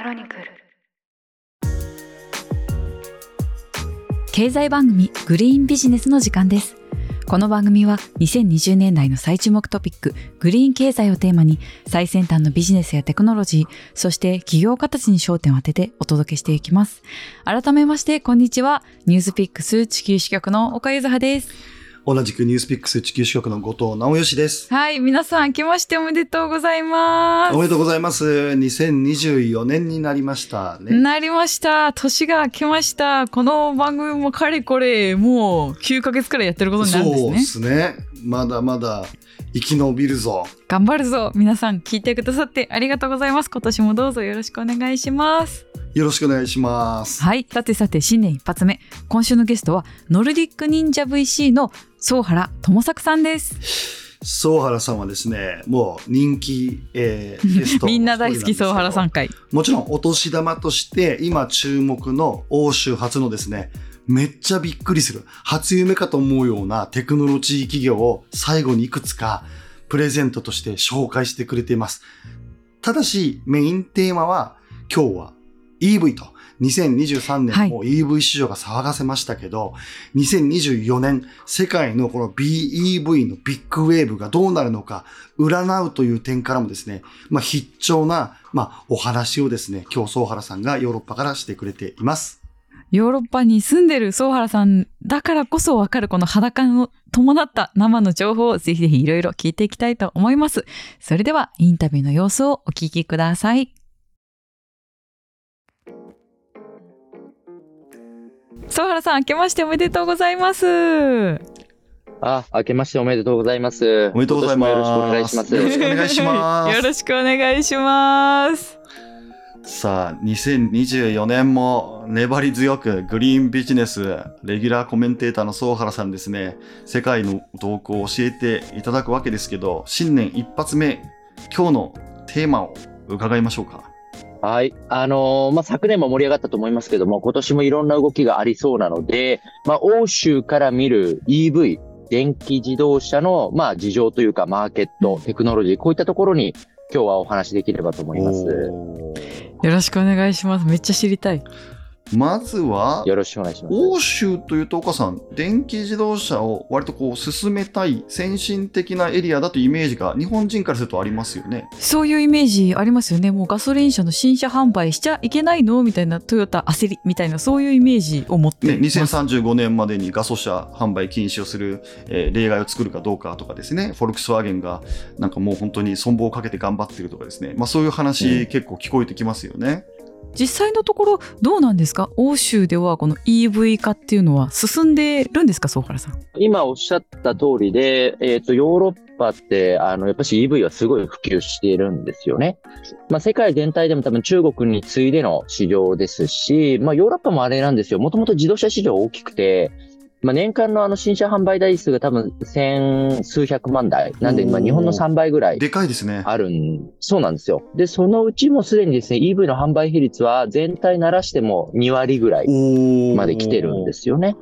クロニクル。経済番組グリーンビジネスの時間です。この番組は2020年代の最注目トピックグリーン経済をテーマに最先端のビジネスやテクノロジーそして企業形に焦点を当ててお届けしていきます。改めましてこんにちは。ニュースピックス地球支局の岡ゆずはです。同じくニュースピックス地球支局の後藤直義です。はい皆さん明けましておめでとうございますおめでとうござざいます。2024年になりましたね。なりました年が明けましたこの番組もかれこれもう9ヶ月くらいやってることになるんですそうねですね。まだまだ生き延びるぞ。頑張るぞ皆さん聞いてくださってありがとうございます今年もどうぞよろしくお願いしますよろしくお願いします。はいさてさて新年一発目今週のゲストはノルディック忍者 VC の総原智作さんです総原さんはですね、もう人気、えー、ゲストみんな大好き総原さんん。会もちろんお年玉として今注目の欧州初のですね、めっちゃびっくりする初夢かと思うようなテクノロジー企業を最後にいくつかプレゼントとして紹介してくれています。ただしメインテーマは今日は EV と。2023はい年も EV 市場が騒がせましたけど、2024年世界のこの BEV のビッグウェーブがどうなるのか占うという点からもですね、まあ必聴な、まあお話をですね、今日総原さんがヨーロッパからしてくれています。ヨーロッパに住んでる総原さんだからこそわかるこの裸の伴った生の情報をぜひぜひいろいろ聞いていきたいと思いますそれではインタビューの様子をお聞きください総原さん明けましておめでとうございますあ、明けましておめでとうございます。おめでとうございます。よろしくお願いします。よろしくお願いします。よろしくお願いしますさあ、2024年も粘り強くグリーンビジネスレギュラーコメンテーターの総原さんですね、世界の動向を教えていただくわけですけど、新年一発目、今日のテーマを伺いましょうか。はい。あのーまあ、昨年も盛り上がったと思いますけども、今年もいろんな動きがありそうなので、まあ、欧州から見る EV、電気自動車の、まあ、事情というか、マーケット、テクノロジー、こういったところに今日はお話しできればと思います。よろしくお願いしますめっちゃ知りたいまずは、よろしくお願いします。欧州というと岡さん、電気自動車を割とこう進めたい先進的なエリアだというイメージが日本人からするとありますよね。そういうイメージありますよねもうガソリン車の新車販売しちゃいけないのみたいなトヨタ焦りみたいなそういうイメージを持ってね、ます、2035年までにガソ車販売禁止をする、えー例外を作るかどうかとかですね、フォルクスワーゲンがなんかもう本当に存亡をかけて頑張ってるとかですね、まあそういう話、うん結構聞こえてきますよね。実際のところどうなんですか？欧州ではこの EV 化っていうのは進んでるんですか？総原さん今おっしゃった通りで、えっ、と、ヨーロッパって、あの、やっぱし EV はすごい普及しているんですよね。まあ、世界全体でも多分中国に次いでの市場ですし、まあ、ヨーロッパもあれなんですよ。もともと自動車市場大きくて、まあ、年間のあの新車販売台数が多分千数百万台。なんで、まあ、日本の3倍ぐらいでかいですね。あるん、そうなんですよ。で、そのうちもすでにですね、EV の販売比率は全体ならしても2割ぐらいまで来てるんですよね。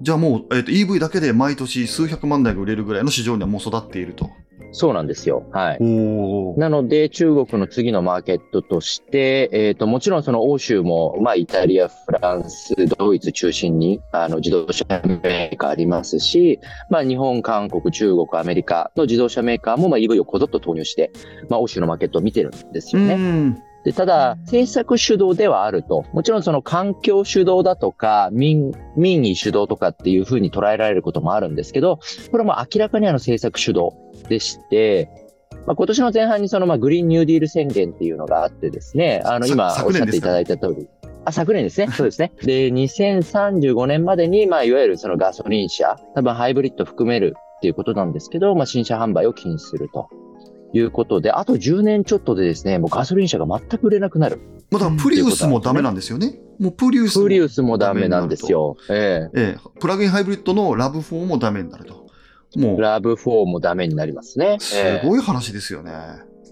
じゃあもう、えーと EV だけで毎年数百万台が売れるぐらいの市場にはもう育っていると。そうなんですよ。はい。おなので、中国の次のマーケットとして、えっ、と、もちろんその欧州も、まあ、イタリア、フランス、ドイツ中心に、あの、自動車メーカーありますし、まあ、日本、韓国、中国、アメリカの自動車メーカーも、まあ、EV をこぞっと投入して、まあ、欧州のマーケットを見てるんですよね。うん。で、ただ、政策主導ではあると。もちろんその環境主導だとか、民、民意主導とかっていうふうに捉えられることもあるんですけど、これはもう明らかにあの政策主導でして、まあ、今年の前半にそのまあグリーンニューディール宣言っていうのがあってですね、あのさ今おっしゃっていただいた通り。あ、昨年ですね。そうですね。で、2035年までに、まあ、いわゆるそのガソリン車、多分ハイブリッド含めるっていうことなんですけど、まあ、新車販売を禁止するということで、あと10年ちょっとでですね、もうガソリン車が全く売れなくなる。まだプリウスもダメなんですよね。もうプリウスもプリウスもダメなんですよ。えええ、プラグインハイブリッドのラブ4もダメになると。もえ。う、ラブ4もダメになりますね。すええごい話ですよね。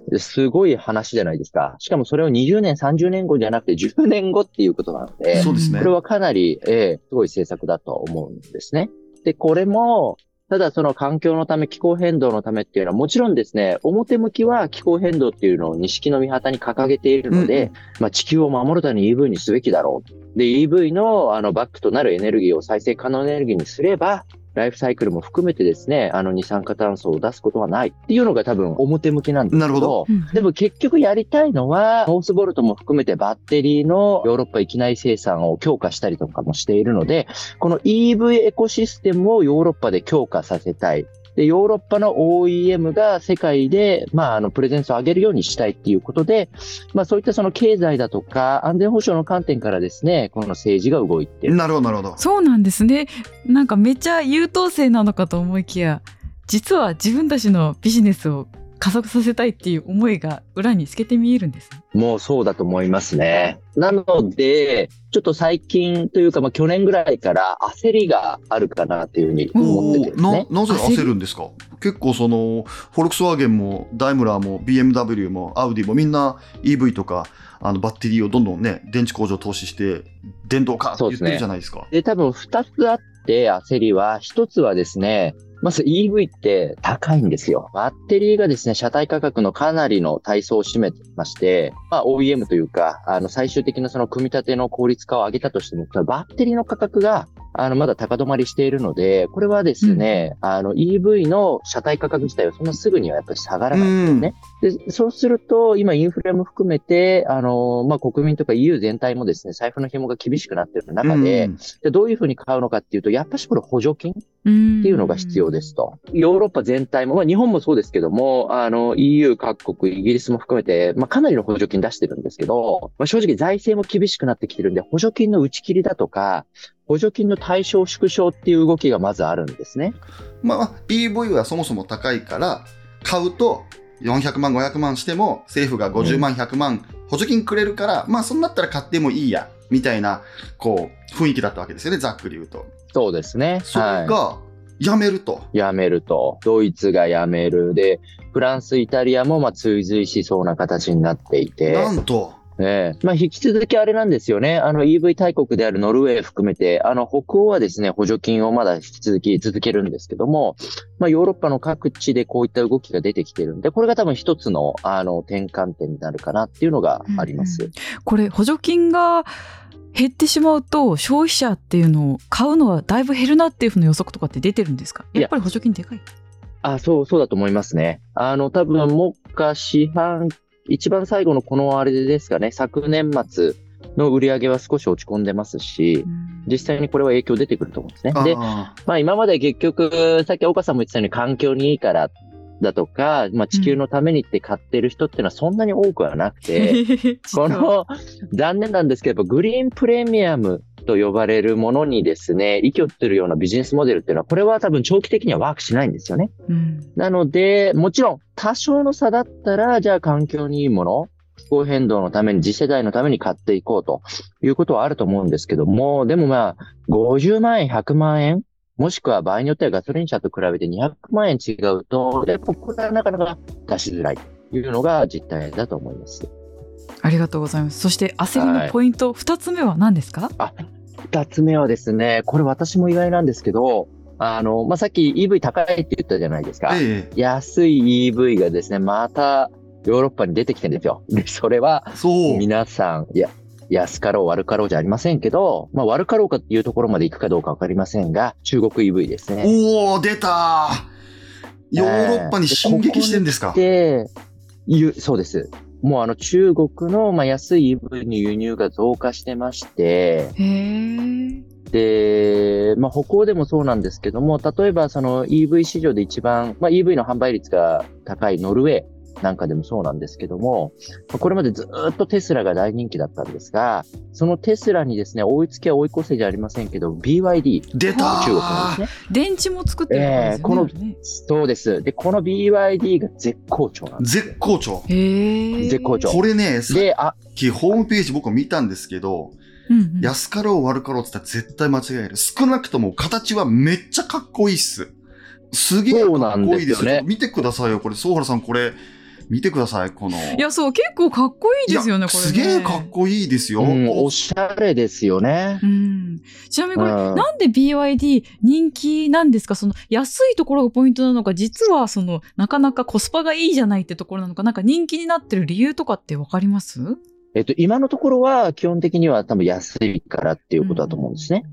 ですごい話じゃないですか。しかもそれを20年、30年後じゃなくて10年後っていうことなので、そうですねこれ。はかなり、ええすごい政策だと思うんですね。で、これも、ただその環境のため、気候変動のためっていうのはもちろんですね、表向きは気候変動っていうのを錦の御旗に掲げているので、うんまあ地球を守るために EV にすべきだろう。で、EV のあのバックとなるエネルギーを再生可能エネルギーにすれば、ライフサイクルも含めてですね、あの二酸化炭素を出すことはないっていうのが多分表向きなんですけど、なるほどうんでも結局やりたいのは、ノースボルトも含めてバッテリーのヨーロッパ域内生産を強化したりとかもしているので、この EV エコシステムをヨーロッパで強化させたい。で、ヨーロッパの OEM が世界で、まあ、あの、プレゼンスを上げるようにしたいっていうことで、まあ、そういったその経済だとか安全保障の観点からですね、この政治が動いている。なるほど、なるほど。そうなんですね。なんかめっちゃ優等生なのかと思いきや、実は自分たちのビジネスを加速させたいっていう思いが裏に透けて見えるんですね。もうそうだと思いますね。なので、ちょっと最近というか、まあ去年ぐらいから焦りがあるかなというふうに思っててですね。ななぜ焦るんですか？結構そのフォルクスワーゲンもダイムラーも BMW もアウディもみんな EV とかあのバッテリーをどんどんね電池工場投資して電動化って言ってるじゃないですか。で、多分二つあって焦りは、一つはですね、まず EV って高いんですよ。バッテリーがですね、車体価格のかなりの体操を占めてまして、まあ OEM というか、あの最終的なその組み立ての効率化を上げたとしても、バッテリーの価格があのまだ高止まりしているので、これはですね、あの EV の車体価格自体はそんなすぐにはやっぱり下がらないんですね。で、そうすると、今インフレも含めて、あの、まあ、国民とか EU 全体もですね、財布の紐が厳しくなっている中で、うんでどういうふうに買うのかっていうと、やっぱしこれ補助金っていうのが必要ですと。ヨーロッパ全体も、まあ、日本もそうですけども、あの、EU 各国、イギリスも含めて、まあ、かなりの補助金出してるんですけど、まあ、正直財政も厳しくなってきてるんで、補助金の打ち切りだとか、補助金の対象縮小っていう動きがまずあるんですね。まあ EV はそもそも高いから買うと400万500万しても政府が50万100万補助金くれるから、まあそんなったら買ってもいいやみたいなこう雰囲気だったわけですよねざっくり言うと。そうですね。それはいがやめると。やめると。ドイツがやめる。で、フランス、イタリアもまあ追随しそうな形になっていて。なんとええまあ、引き続きあれなんですよね。あの EV 大国であるノルウェー含めて、あの北欧はですね、補助金をまだ引き続き続けるんですけども、まあ、ヨーロッパの各地でこういった動きが出てきてるんで、これが多分一つの、あの、転換点になるかなっていうのがあります。これ補助金が減ってしまうと消費者っていうのを買うのはだいぶ減るなっていうふうな予測とかって出てるんですか？いややっぱり補助金でかいあ、そう、そうだと思いますね。あの、多分、目下四半、一番最後のこのあれですかね、昨年末の売り上げは少し落ち込んでますし、実際にこれは影響出てくると思うんですね。で、あまあ今まで結局、さっき岡さんも言ってたように環境にいいからだとか、まあ地球のためにって買ってる人っていうのはそんなに多くはなくて、この、残念なんですけど、グリーンプレミアムと呼ばれるものにですね、息をってるようなビジネスモデルっていうのは、これは多分長期的にはワークしないんですよね。うんなので、もちろん多少の差だったら、じゃあ環境にいいもの、気候変動のために、次世代のために買っていこうということはあると思うんですけども、でもまあ、50万円、100万円、もしくは場合によってはガソリン車と比べて200万円違うと、でここはなかなか出しづらいというのが実態だと思います。ありがとうございますそして焦りのポイント二つ目は何ですか、二つ目はですね、これ私も意外なんですけど、あの、まあ、さっき EV 高いって言ったじゃないですか。え安い EV がですね、またヨーロッパに出てきてるんですよ。で、それはえそう。皆さん、いや、安かろう悪かろうじゃありませんけど、まあ悪かろうかっていうところまで行くかどうかわかりませんが、中国 EV ですね。おお出たヨーロッパに進撃してんですか、で、いう、そうです。もうあの中国のまあ安い EV の輸入が増加してまして、で、まあ、北欧でもそうなんですけども、例えばその EV 市場で一番、まあ、EV の販売率が高いノルウェーなんかでもそうなんですけども、まあこれまでずーっとテスラが大人気だったんですが、そのテスラにですね、追いつけは追い越せじゃありませんけど、BYD、出た中国のですね。電池も作ってるんですよね,、えーこのそうです。で、この BYD が絶好調なんです。絶好調。へえ絶好調これね、さっで、あ、きホームページ僕見たんですけど、うんうん安かろう悪かろうって言ったら絶対間違える。少なくとも形はめっちゃかっこいいっす。すげえかっこいいですですよねよ。見てくださいよ。これ、総原さんこれ、見てください。この。いやそう結構かっこいいですよねこれねすげえかっこいいですよ。うん、おしゃれですよね。うんちなみにこれ、うんなんで BYD 人気なんですか？その安いところがポイントなのか、実はそのなかなかコスパがいいじゃないってところなのか、なんか人気になってる理由とかってわかります？えっと、今のところは基本的には多分安いからっていうことだと思うんですね。。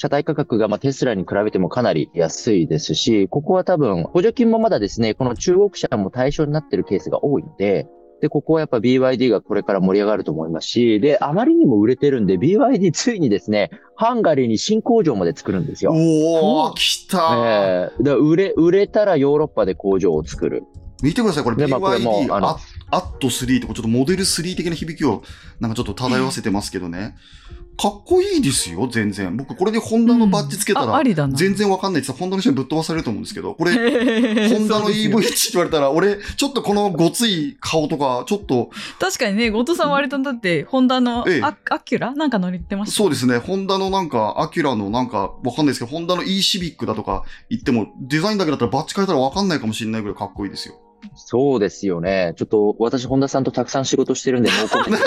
車体価格がまあテスラに比べてもかなり安いですし、ここは多分補助金もまだですね、この中国車も対象になっているケースが多いので、で、ここはやっぱ BYD がこれから盛り上がると思いますし、で、あまりにも売れてるんで、BYD ついにですね、ハンガリーに新工場まで作るんですよ。おー、来たー、ええで売れ、売れたらヨーロッパで工場を作る。見てください、これでまあこれも BYD あのアアット3ってこれちょっとモデル3的な響きをなんかちょっと漂わせてますけどね。かっこいいですよ、全然。僕これでホンダのバッジつけたら、りだな。全然わかんないって言ったらホンダの人にぶっ飛ばされると思うんですけど、これ、ホ ホンダの EV って言われたら、俺、ちょっとこのごつい顔とか、ちょっと、確かにね、後藤さん割とだって、ホンダのええアアキュラ？なんか乗ってました。そうですね、ホンダのなんか、アキュラのなんか、わかんないですけど、ホンダの e シビックだとか言っても、デザインだけだったらバッジ変えたらわかんないかもしれないぐらいかっこいいですよ。そうですよね。ちょっと私、本田さんとたくさん仕事してるんで、ノーコメント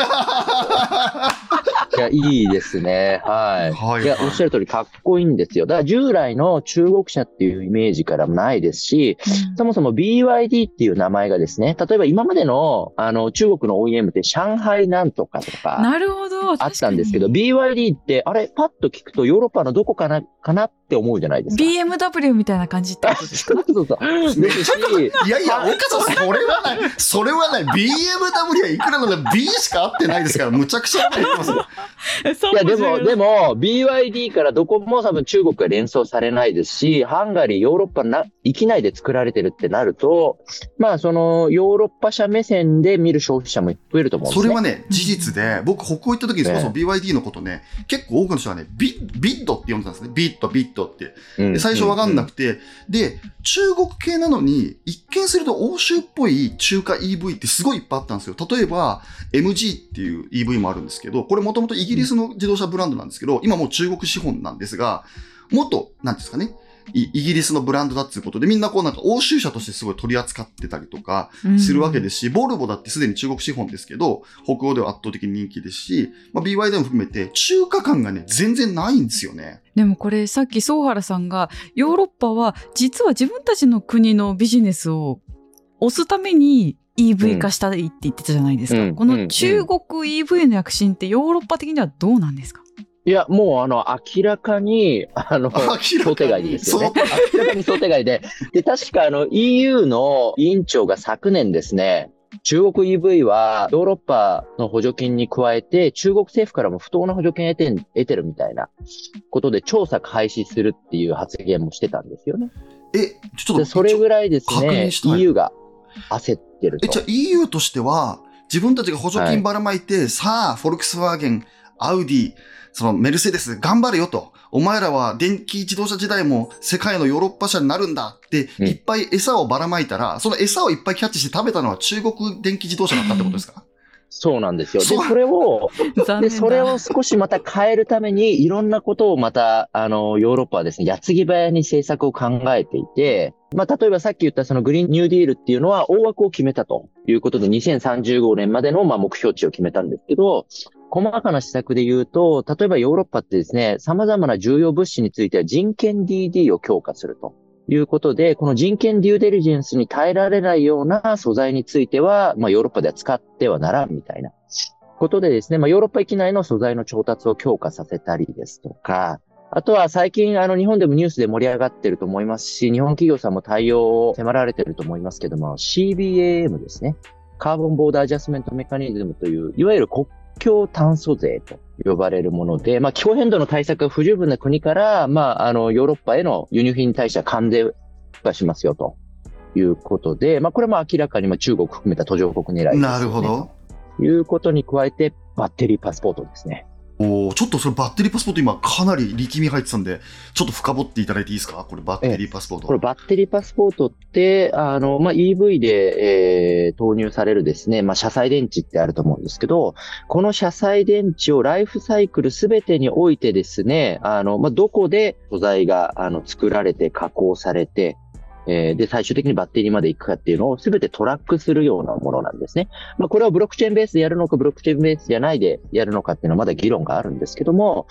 いや、いいですね。はい。はいいや、おっしゃる通りかっこいいんですよ。だから従来の中国車っていうイメージからもないですし、うんそもそも BYD っていう名前がですね、例えば今までの、あの、中国の OEM って上海なんとかとか、なるほど。あったんですけど、BYD って、あれ、パッと聞くとヨーロッパのどこかな、かなって思うじゃないですか。BMW みたいな感じってことですか？そうそうそう。ですし、いやいや、岡さん、それはない。それはない。BMW はいくらなんだ B しか合ってないですから、むちゃくちゃ合ってますよ。いや、でも、でも、BYD からどこも多分中国が連想されないですし、ハンガリー、ヨーロッパな、域内で作られてるってなると、まあ、その、ヨーロッパ車目線で見る消費者も増えると思うんですね。それはね、事実で、僕、北欧行った時にそもそも BYD のことね、結構多くの人はね、ビビッドって呼んでたんですね。ビッド、ビッドって。うんで最初わかんなくくて、で、中国系なのに、一見すると欧州っぽい中華 EV ってすごいいっぱいあったんですよ。例えば、MG っていう EV もあるんですけど、これもともとイギリスの自動車ブランドなんですけど、今もう中国資本なんですが、元、なんていうんですかね、イイギリスのブランドだっていうことで、みんなこうなんか欧州車としてすごい取り扱ってたりとかするわけですし、ボルボだってすでに中国資本ですけど、北欧では圧倒的に人気ですし、まあ、BYD も含めて中華感がね、全然ないんですよね。でもこれさっき総原さんがヨーロッパは実は自分たちの国のビジネスを押すために EV 化したいって言ってたじゃないですか。うんこの中国 EV の躍進ってヨーロッパ的にはどうなんですか？いや、もう、あの、明らかに、あの、明らかに想定外ですよねそう。明らかに想定外で。で、確か、あの、EU の委員長が昨年ですね、中国 EV はヨーロッパの補助金に加えて、中国政府からも不当な補助金を得てん得てるみたいなことで調査開始するっていう発言もしてたんですよね。え、ちょっで、と、それぐらいです確ね EU が焦ってるえ、じゃとあ。EU としては、自分たちが補助金ばらまいて、さあ、フォルクスワーゲン、アウディ、そのメルセデス、頑張れよと。お前らは電気自動車時代も世界のヨーロッパ車になるんだって、うんいっぱい餌をばらまいたら、その餌をいっぱいキャッチして食べたのは中国電気自動車だったってことですか？そうなんですよ。で、それを、で、それを少しまた変えるために、いろんなことをまた、あの、ヨーロッパはですね、矢継ぎ早に政策を考えていて、まあ、例えばさっき言ったそのグリーンニューディールっていうのは大枠を決めたということで、2035年までのまあ目標値を決めたんですけど、細かな施策で言うと、例えばヨーロッパってですね、様々な重要物資については人権 DD を強化すると。いうことで、この人権デューデリジェンスに耐えられないような素材については、まあヨーロッパでは使ってはならんみたいなことでですね、まあヨーロッパ域内の素材の調達を強化させたりですとか、あとは最近あの日本でもニュースで盛り上がってると思いますし、日本企業さんも対応を迫られてると思いますけども、CBAM ですね。カーボンボーダーアジャスメントメカニズムという、いわゆる国境炭素税と呼ばれるもので、まあ気候変動の対策が不十分な国から、まああのヨーロッパへの輸入品に対しては関税化しますよということで、まあこれも明らかにまあ中国含めた途上国狙いです、ね。なるほど。ということに加えて、バッテリーパスポートですね。ちょっとそれバッテリーパスポート今かなり力み入ってたんで、ちょっと深掘っていただいていいですか？これバッテリーパスポート。これバッテリーパスポートって、あの、まあ、EV で、えー投入されるですね、まあ、車載電池ってあると思うんですけど、この車載電池をライフサイクルすべてにおいてですね、あの、まあ、どこで素材が、あの、作られて加工されて、えーで、最終的にバッテリーまで行くかっていうのを全てトラックするようなものなんですね。まあ、これはブロックチェーンベースでやるのか、ブロックチェーンベースじゃないでやるのかっていうのはまだ議論があるんですけども、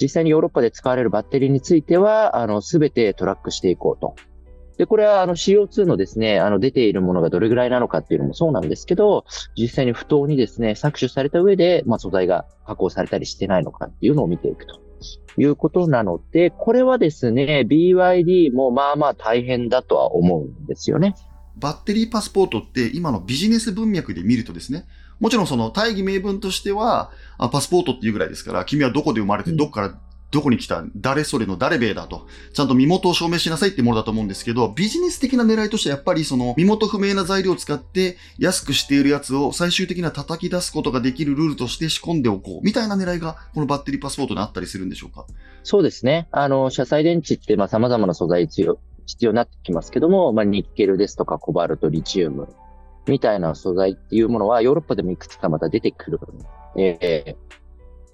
実際にヨーロッパで使われるバッテリーについては、あの、全てトラックしていこうと。で、これはあの CO2 のですね、あの出ているものがどれぐらいなのかっていうのもそうなんですけど、実際に不当にですね、搾取された上で、まあ素材が加工されたりしてないのかっていうのを見ていくということなので、これはですね、BYD もまあまあ大変だとは思うんですよね。バッテリーパスポートって今のビジネス文脈で見るとですね、もちろんその大義名分としては、あパスポートっていうぐらいですから、君はどこで生まれてうんどこからどこに来た、誰それの誰米だと、ちゃんと身元を証明しなさいってものだと思うんですけど、ビジネス的な狙いとしてはやっぱりその身元不明な材料を使って安くしているやつを最終的には叩き出すことができるルールとして仕込んでおこう、みたいな狙いがこのバッテリーパスポートにあったりするんでしょうか？そうですね。あの、車載電池ってまあ様々な素材必要、必要になってきますけども、まあニッケルですとかコバルト、リチウムみたいな素材っていうものはヨーロッパでもいくつかまた出てくる。ええ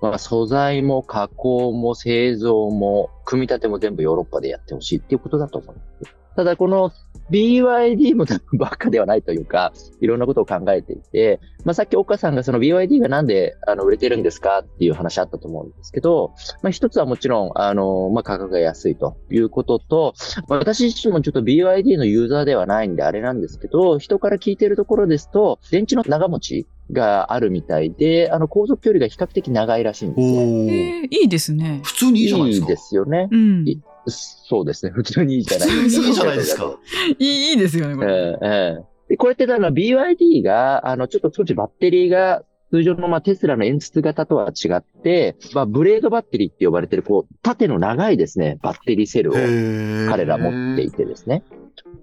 まあ素材も加工も製造も組み立ても全部ヨーロッパでやってほしいっていうことだと思います。ただこの BYD も多分バカではないというか、いろんなことを考えていて、まあさっき岡さんがその BYD がなんであの売れてるんですかっていう話あったと思うんですけど、まあ、一つはもちろん、あの、まあ、価格が安いということと、まあ私自身もちょっと BYD のユーザーではないんであれなんですけど、人から聞いてるところですと、電池の長持ちがあるみたいで、あの、航続距離が比較的長いらしいんですね。いいですね。普通にいいじゃないですか。ですよね。うん。いいそうですね。普通にいいじゃない 普通にいいじゃないですか。い、いいですよね、こえれ。えええでこれってだから BYD が、あの、ちょっと少しバッテリーが、通常のまあテスラの円筒型とは違って、まあブレードバッテリーって呼ばれてる、こう、縦の長いですね、バッテリーセルを彼彼ら持っていてですね。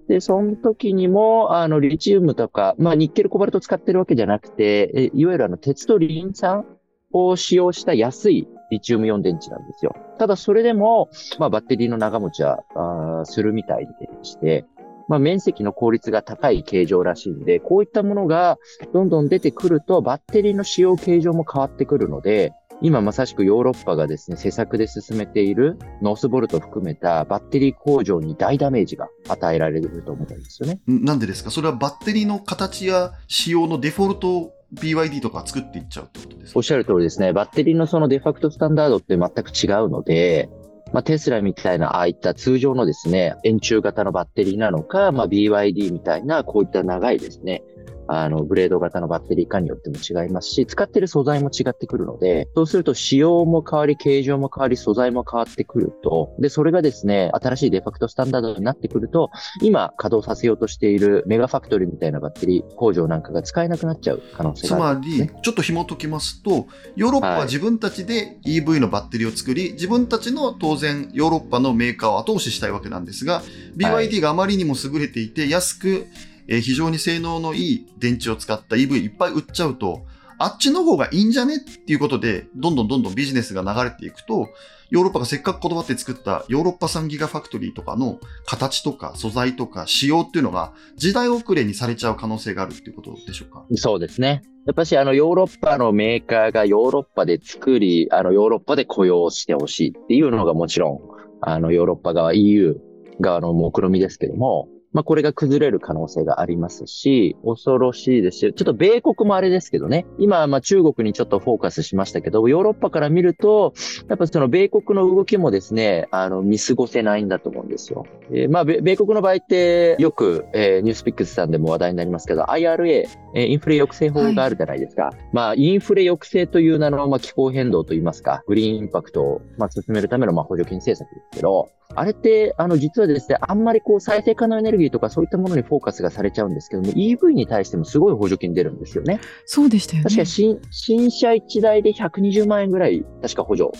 で、その時にも、あの、リチウムとか、まあ、ニッケル、コバルト使ってるわけじゃなくて、いわゆるあの、鉄とリン酸を使用した安いリチウムイオン電池なんですよ。ただ、それでも、まあ、バッテリーの長持ちは、あするみたいでして、まあ、面積の効率が高い形状らしいんで、こういったものがどんどん出てくると、バッテリーの使用形状も変わってくるので、今まさしくヨーロッパがですね、施策で進めているノースボルトを含めたバッテリー工場に大ダメージが与えられると思うんですよね。んなんでですか？それはバッテリーの形や仕様のデフォルトを BYD とか作っていっちゃうってことですか？おっしゃる通りですね。バッテリーのそのデファクトスタンダードって全く違うので、まあ、テスラみたいなああいった通常のですね、円柱型のバッテリーなのか、まあ、BYD みたいなこういった長いですね、あの、ブレード型のバッテリーかによっても違いますし、使ってる素材も違ってくるので、そうすると仕様も変わり、形状も変わり、素材も変わってくると、で、それがですね、新しいデファクトスタンダードになってくると、今稼働させようとしているメガファクトリーみたいなバッテリー工場なんかが使えなくなっちゃう可能性つがあるまり、ちょっと紐解きますと、ヨーロッパは自分たちで EV のバッテリーを作り、自分たちの当然ヨーロッパのメーカーを後押ししたいわけなんですが、BYD があまりにも優れていて、安く、えー非常に性能のいい電池を使った EV いっぱい売っちゃうと、あっちの方がいいんじゃねっていうことで、どんどんどんどんビジネスが流れていくと、ヨーロッパがせっかくこだわって作ったヨーロッパ産ギガファクトリーとかの形とか素材とか仕様っていうのが時代遅れにされちゃう可能性があるっていうことでしょうか？そうですね。やっぱし、あの、ヨーロッパのメーカーがヨーロッパで作り、あの、ヨーロッパで雇用してほしいっていうのがもちろん、あの、ヨーロッパ側、EU 側の目論みですけども、まあ、これが崩れる可能性がありますし、恐ろしいですし、ちょっと米国もあれですけどね、今、まあ、中国にちょっとフォーカスしましたけど、ヨーロッパから見ると、やっぱその米国の動きもですね、あの、見過ごせないんだと思うんですよ。えーまあ、米国の場合って、よく、えーニュースピックスさんでも話題になりますけど、IRA、えーインフレ抑制法があるじゃないですか。まあ、インフレ抑制という名の、まあ、気候変動といいますか、グリーンインパクトを、まあ、進めるための、まあ、補助金政策ですけど、あれって、あの、実はですね、あんまりこう、再生可能エネルギーとかそういったものにフォーカスがされちゃうんですけども、EV に対してもすごい補助金出るんですよね。そうでしたよね。確か新、新車1台で120万円ぐらい、確か補助。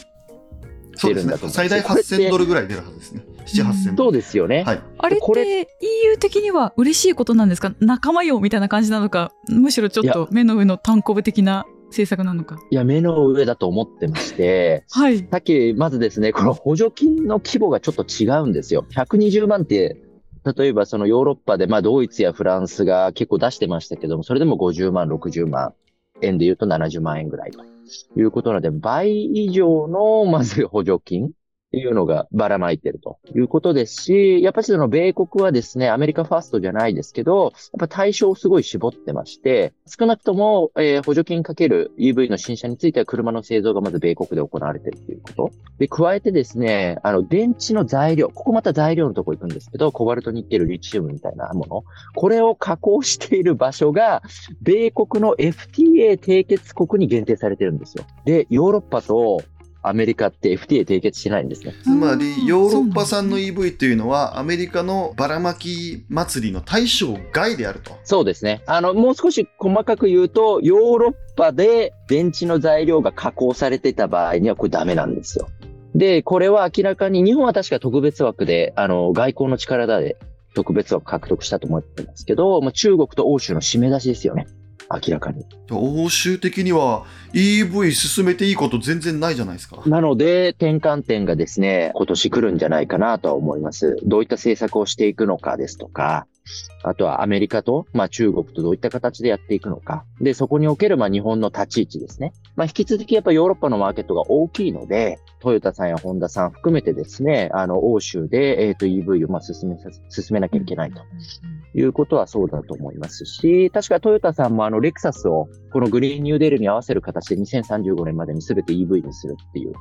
そうですね出るんだと思うんですよ最大これって8000ドルぐらい出るはずですね。7、8000ドそうル。ですよね。はい。あれっこれて EU 的には嬉しいことなんですか？仲間よみたいな感じなのか、むしろちょっと目の上の単行部的な政策なのか。いや、目の上だと思ってまして、はい。さっき、まずですね、この補助金の規模がちょっと違うんですよ。120万って、例えばそのヨーロッパで、まあドイツやフランスが結構出してましたけども、それでも50万、60万、円で言うと70万円ぐらいということなので、倍以上のまず補助金。いうのがばらまいてるということですし、やっぱりその米国はですね、アメリカファーストじゃないですけど、やっぱ対象をすごい絞ってまして、少なくとも、えー、補助金かける EV の新車については車の製造がまず米国で行われてるということ。で、加えてですね、あの、電池の材料、ここまた材料のとこ行くんですけど、コバルトニッケル、リチウムみたいなもの。これを加工している場所が、米国の FTA 締結国に限定されてるんですよ。で、ヨーロッパとアメリカって FTA 締結しないんですね。つまり、ヨーロッパ産の EV というのは、アメリカのばらまき祭りの対象外であると。そうですね。あの、もう少し細かく言うと、ヨーロッパで電池の材料が加工されてた場合にはこれダメなんですよ。で、これは明らかに、日本は確か特別枠で、あの、外交の力だで特別枠獲得したと思ってますけど、まあ、中国と欧州の締め出しですよね。明らかに。欧州的には EV 進めていいこと全然ないじゃないですか。なので、転換点がですね、今年来るんじゃないかなとは思います。どういった政策をしていくのかですとか、あとはアメリカと、まあ中国とどういった形でやっていくのか。で、そこにおけるまあ日本の立ち位置ですね。まあ引き続きやっぱヨーロッパのマーケットが大きいので、トヨタさんやホンダさん含めてですね、あの、欧州で、えっ、ー、と EV をまあ進めさ、進めなきゃいけないということはそうだと思いますし、確かトヨタさんもあの、レクサスをこのグリーンニューデールに合わせる形で2035年までに全て EV にするっていう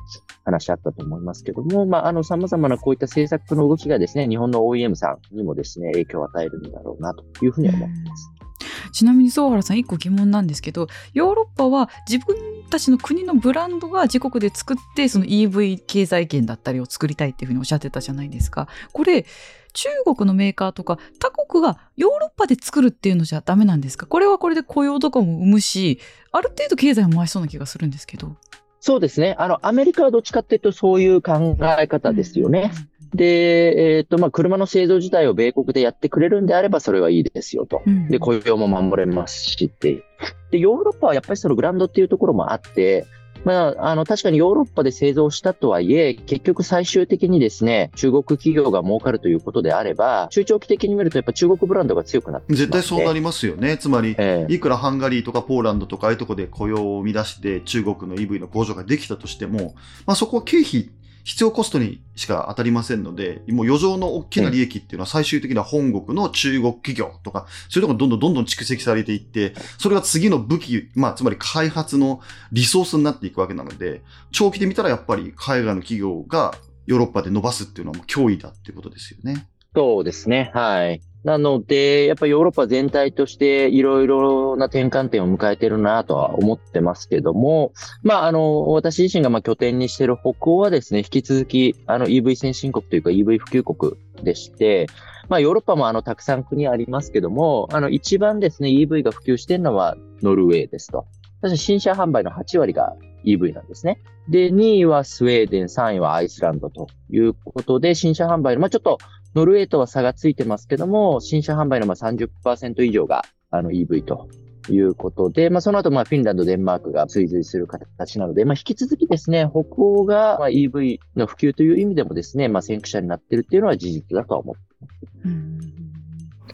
話あったと思いますけども、まあ、あの、様々なこういった政策の動きがですね、日本の OEM さんにもですね、影響を与えるんだろうなというふうに思ってます。ちなみに総原さん一個疑問なんですけどヨーロッパは自分たちの国のブランドが自国で作ってその EV 経済圏だったりを作りたいっていうふうにおっしゃってたじゃないですかこれ中国のメーカーとか他国がヨーロッパで作るっていうのじゃダメなんですか？これはこれで雇用とかも生むしある程度経済も回しそうな気がするんですけどそうですね。あの、アメリカはどっちかっていうとそういう考え方ですよね。うんで、えっ、ー、と、まあ、車の製造自体を米国でやってくれるんであれば、それはいいですよと。で、雇用も守れますしって。で、ヨーロッパはやっぱりそのグランドっていうところもあって、まあ、あの、確かにヨーロッパで製造したとはいえ、結局最終的にですね、中国企業が儲かるということであれば、中長期的に見るとやっぱ中国ブランドが強くなって絶対そうなりますよね。つまり、えー、いくらハンガリーとかポーランドとかああいうとこで雇用を生み出して中国の EV の工場ができたとしても、まあそこは経費必要コストにしか当たりませんので、もう余剰の大きな利益っていうのは最終的には本国の中国企業とか、そういうところがどんどんどんどん蓄積されていって、それが次の武器、まあつまり開発のリソースになっていくわけなので、長期で見たらやっぱり海外の企業がヨーロッパで伸ばすっていうのはもう脅威だっていうことですよね。そうですね。はい。なので、やっぱりヨーロッパ全体としていろいろな転換点を迎えてるなとは思ってますけども、まあ、あの、私自身がま拠点にしている北欧はですね、引き続き、あの EV 先進国というか EV 普及国でして、まあ、ヨーロッパもあの、たくさん国ありますけども、あの、一番ですね、EV が普及してるのはノルウェーですと。確か新車販売の8割が EV なんですね。で、2位はスウェーデン、3位はアイスランドということで、新車販売の、まあ、ちょっとノルウェーとは差がついてますけども、新車販売のまあ30%以上があの EV ということで、まあ、その後、まあ、フィンランド、デンマークが追随する形なので、まあ、引き続きですね、北欧が、まあ、EV の普及という意味でもですね、まあ、先駆者になっているっていうのは事実だとは思ってます。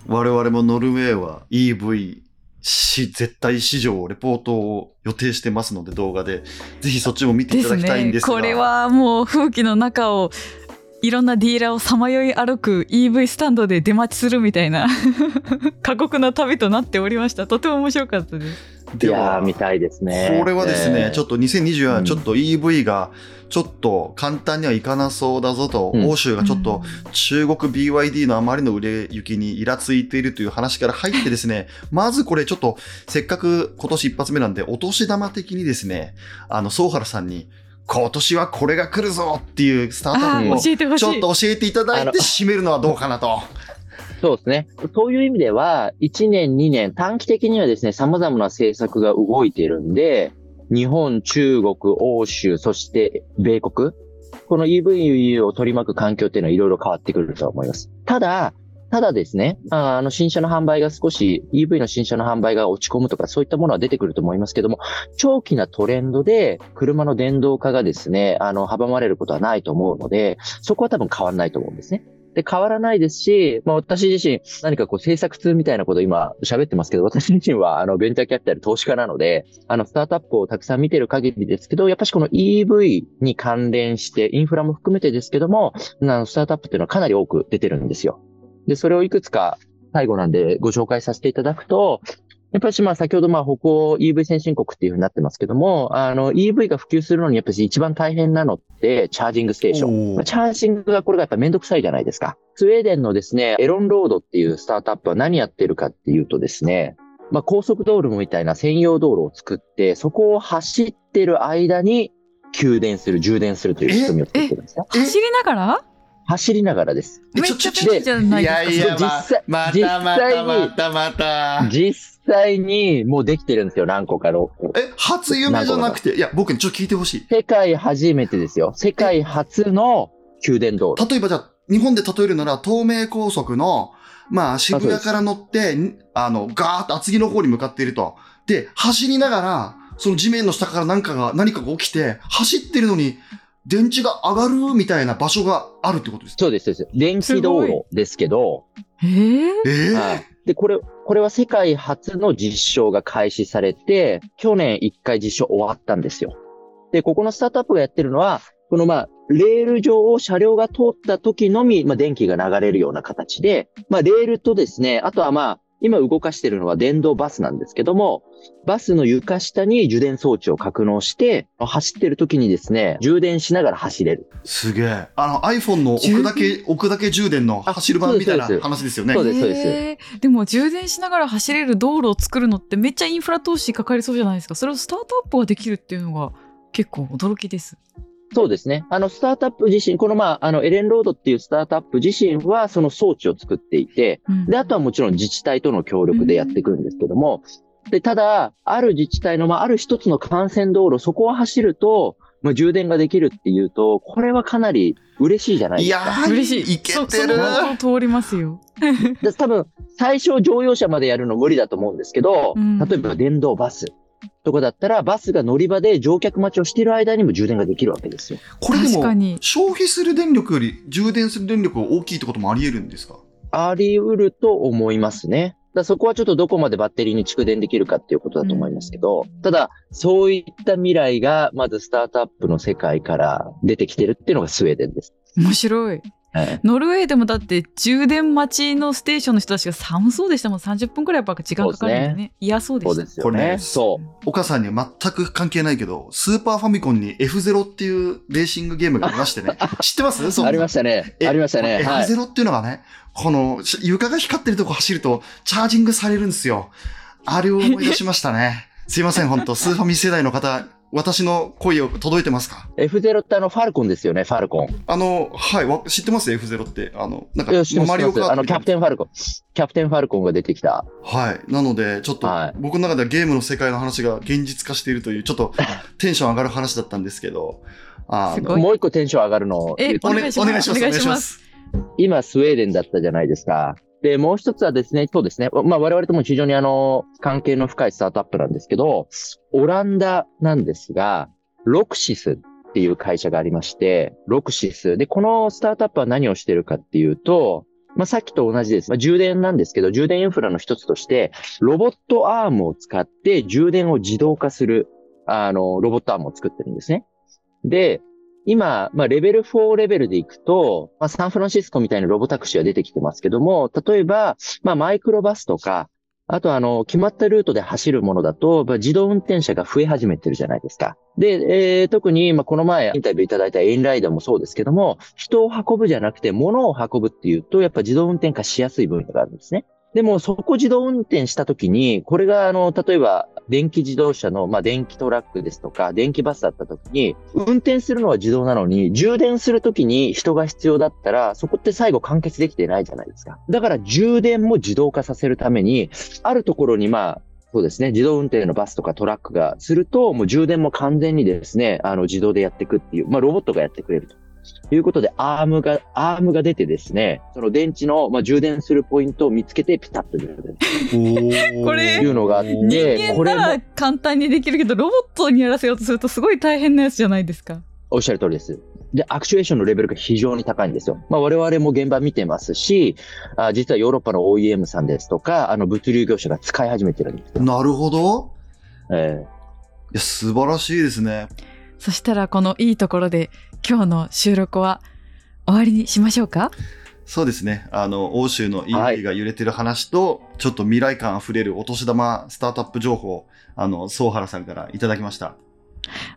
我々もノルウェーは EV し、絶対市場レポートを予定してますので、動画で。ぜひそっちも見ていただきたいんですが。すね、これはもう風紀の中をいろんなディーラーをさまよい歩く EV スタンドで出待ちするみたいな 過酷な旅となっておりました。とても面白かったです。いや見たいですね。これはですね、えー、ちょっと2024はちょっと EV がちょっと簡単にはいかなそうだぞと、うん、欧州がちょっと中国 BYD のあまりの売れ行きにイラついているという話から入ってですね、まずこれちょっとせっかく今年一発目なんでお年玉的にですね、あの、総原さんに今年はこれが来るぞっていうスタートアップをちょっと教えていただいて締めるのはどうかなと。そうですね。そういう意味では、1年、2年、短期的にはですね、様々な政策が動いているんで、日本、中国、欧州、そして米国、この EV を取り巻く環境っていうのはいろいろ変わってくると思います。ただ、ただですね、あの、新車の販売が少し、EV の新車の販売が落ち込むとか、そういったものは出てくると思いますけども、長期なトレンドで、車の電動化がですね、あの、阻まれることはないと思うので、そこは多分変わらないと思うんですね。で、変わらないですし、まあ私自身何かこう政策通みたいなこと今喋ってますけど、私自身はあのベンチャーキャピタル投資家なので、あのスタートアップをたくさん見てる限りですけど、やっぱしこの EV に関連して、インフラも含めてですけども、あのスタートアップっていうのはかなり多く出てるんですよ。で、それをいくつか最後なんでご紹介させていただくと、やっぱりまあ先ほどまあ北欧 EV 先進国っていうふうになってますけども、あの EV が普及するのにやっぱり一番大変なのってチャージングステーション。チャージングがこれがやっぱめんどくさいじゃないですか。スウェーデンのですね、エロンロードっていうスタートアップは何やってるかっていうとですね、まあ高速道路みたいな専用道路を作って、そこを走ってる間に給電する、充電するという仕組みを作ってるんですよ。走りながら？走りながらです。めっちゃ便利じゃないですか。いやいや、実際、またまたまたまた。実際にもうできてるんですよ、何個か6個。え、初夢じゃなくて、いや、僕にちょっと聞いてほしい。世界初めてですよ。世界初の宮殿道路。例えばじゃあ、日本で例えるなら、東名高速の、まあ、渋谷から乗って、あの、ガーッと厚木の方に向かっていると。で、走りながら、その地面の下から何かが、何かが起きて、走ってるのに、電池が上がるみたいな場所があるってことですか？そうです、そうです。電気道路ですけど。えー、えー、はい。で、これ、これは世界初の実証が開始されて、去年一回実証終わったんですよ。で、ここのスタートアップがやってるのは、このまあ、レール上を車両が通った時のみ、まあ、電気が流れるような形で、まあ、レールとですね、あとはまあ、今動かしているのは電動バスなんですけども、バスの床下に充電装置を格納して、走ってる時にですね、充電しながら走れる。すげえ。あの iPhone の置くだけ、置くだけ充電の走る版みたいな話ですよね。そうです、そうです。でも充電しながら走れる道路を作るのってめっちゃインフラ投資かかりそうじゃないですか。それをスタートアップができるっていうのが結構驚きです。そうですね。あの、スタートアップ自身、このまあ、あの、エレンロードっていうスタートアップ自身は、その装置を作っていて、うん、で、あとはもちろん自治体との協力でやっていくんですけども、うん、で、ただ、ある自治体の、まあ、ある一つの幹線道路、そこを走ると、まあ、充電ができるっていうと、これはかなり嬉しいじゃないですか。いやー、嬉しい。いけてる。通りますよ。多分、最初乗用車までやるの無理だと思うんですけど、うん、例えば電動バス。とかだったら、バスが乗り場で乗客待ちをしている間にも充電ができるわけですよ。これでも、消費する電力より充電する電力が大きいってこともあり得るんですか？あり得ると思いますね。だそこはちょっとどこまでバッテリーに蓄電できるかっていうことだと思いますけど、うん、ただ、そういった未来が、まずスタートアップの世界から出てきてるっていうのがスウェーデンです。面白い。ノルウェーでもだって充電待ちのステーションの人たちが寒そうでしたもん。30分くらいやっぱ時間かかるんでね、ね、嫌そうでした。そうですよね。これねそう。岡さんには全く関係ないけどスーパーファミコンに F0 っていうレーシングゲームがありましてね。知ってます？ありましたね。ありましたね。F0 っていうのがね、この床が光ってるとこ走るとチャージングされるんですよ。あれを思い出しましたね。すいません本当。スーファミ世代の方私の声を届いてますか ?F0 ってあの、ファルコンですよね、ファルコン。あの、はい、知ってます ?F0 って。あの、なんか、マリオカート。あの、キャプテンファルコン。キャプテンファルコンが出てきた。はい。なので、ちょっと、僕の中ではゲームの世界の話が現実化しているという、ちょっと テンション上がる話だったんですけど、あもう一個テンション上がるのえ、お願いします。お願いします。お願いします。今、スウェーデンだったじゃないですか。で、もう一つはですね、そうですね。まあ我々とも非常にあの、関係の深いスタートアップなんですけど、オランダなんですが、ロクシスっていう会社がありまして、ロクシス。で、このスタートアップは何をしてるかっていうと、まあ、さっきと同じです。まあ、充電なんですけど、充電インフラの一つとして、ロボットアームを使って充電を自動化する、あの、ロボットアームを作ってるんですね。で、今、まあ、レベル4レベルでいくと、まあ、サンフランシスコみたいなロボタクシーは出てきてますけども、例えば、まあ、マイクロバスとか、あとあの、決まったルートで走るものだと、ま自動運転車が増え始めてるじゃないですか。で、えー、特に、まあ、この前インタビューいただいたエンライダーもそうですけども、人を運ぶじゃなくて物を運ぶっていうと、やっぱ自動運転化しやすい分野があるんですね。でも、そこ自動運転したときに、これが、あの、例えば、電気自動車の、まあ、電気トラックですとか、電気バスだったときに、運転するのは自動なのに、充電するときに人が必要だったら、そこって最後完結できてないじゃないですか。だから、充電も自動化させるために、あるところに、まあ、そうですね。自動運転のバスとかトラックがすると、もう充電も完全にですね、あの、自動でやっていくっていう、まあ、ロボットがやってくれると。ということで、アームが、アームが出てですね、その電池の、まあ、充電するポイントを見つけてピタッと充電。これ、いうのがあって、人間なら簡単にできるけど、ロボットにやらせようとするとすごい大変なやつじゃないですか。おっしゃる通りです。で、アクチュエーションのレベルが非常に高いんですよ。まあ、我々も現場見てますし、あ実はヨーロッパの OEM さんですとか、あの、物流業者が使い始めてるんですよ。なるほど。えいや、素晴らしいですね。そしたらこのいいところで今日の収録は終わりにしましょうか？そうですね。あの、欧州のはい EV が揺れてる話と、ちょっと未来感あふれるお年玉スタートアップ情報、あの、総原さんからいただきました。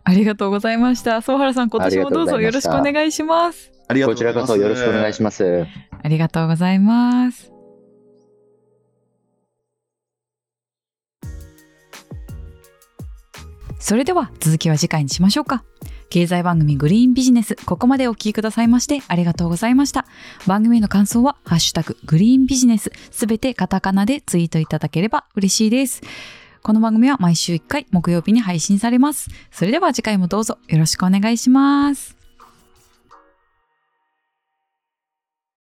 ありがとうございました。総原さん今年もどうぞよろしくお願いします。ありえがとうございます。こちらこそよろしくお願いします。ありがとうございます。それでは続きは次回にしましょうか。経済番組グリーンビジネス、ここまでお聴きくださいましてありがとうございました。番組の感想は、ハッシュタググリーンビジネス、すべてカタカナでツイートいただければ嬉しいです。この番組は毎週1回木曜日に配信されます。それでは次回もどうぞよろしくお願いします。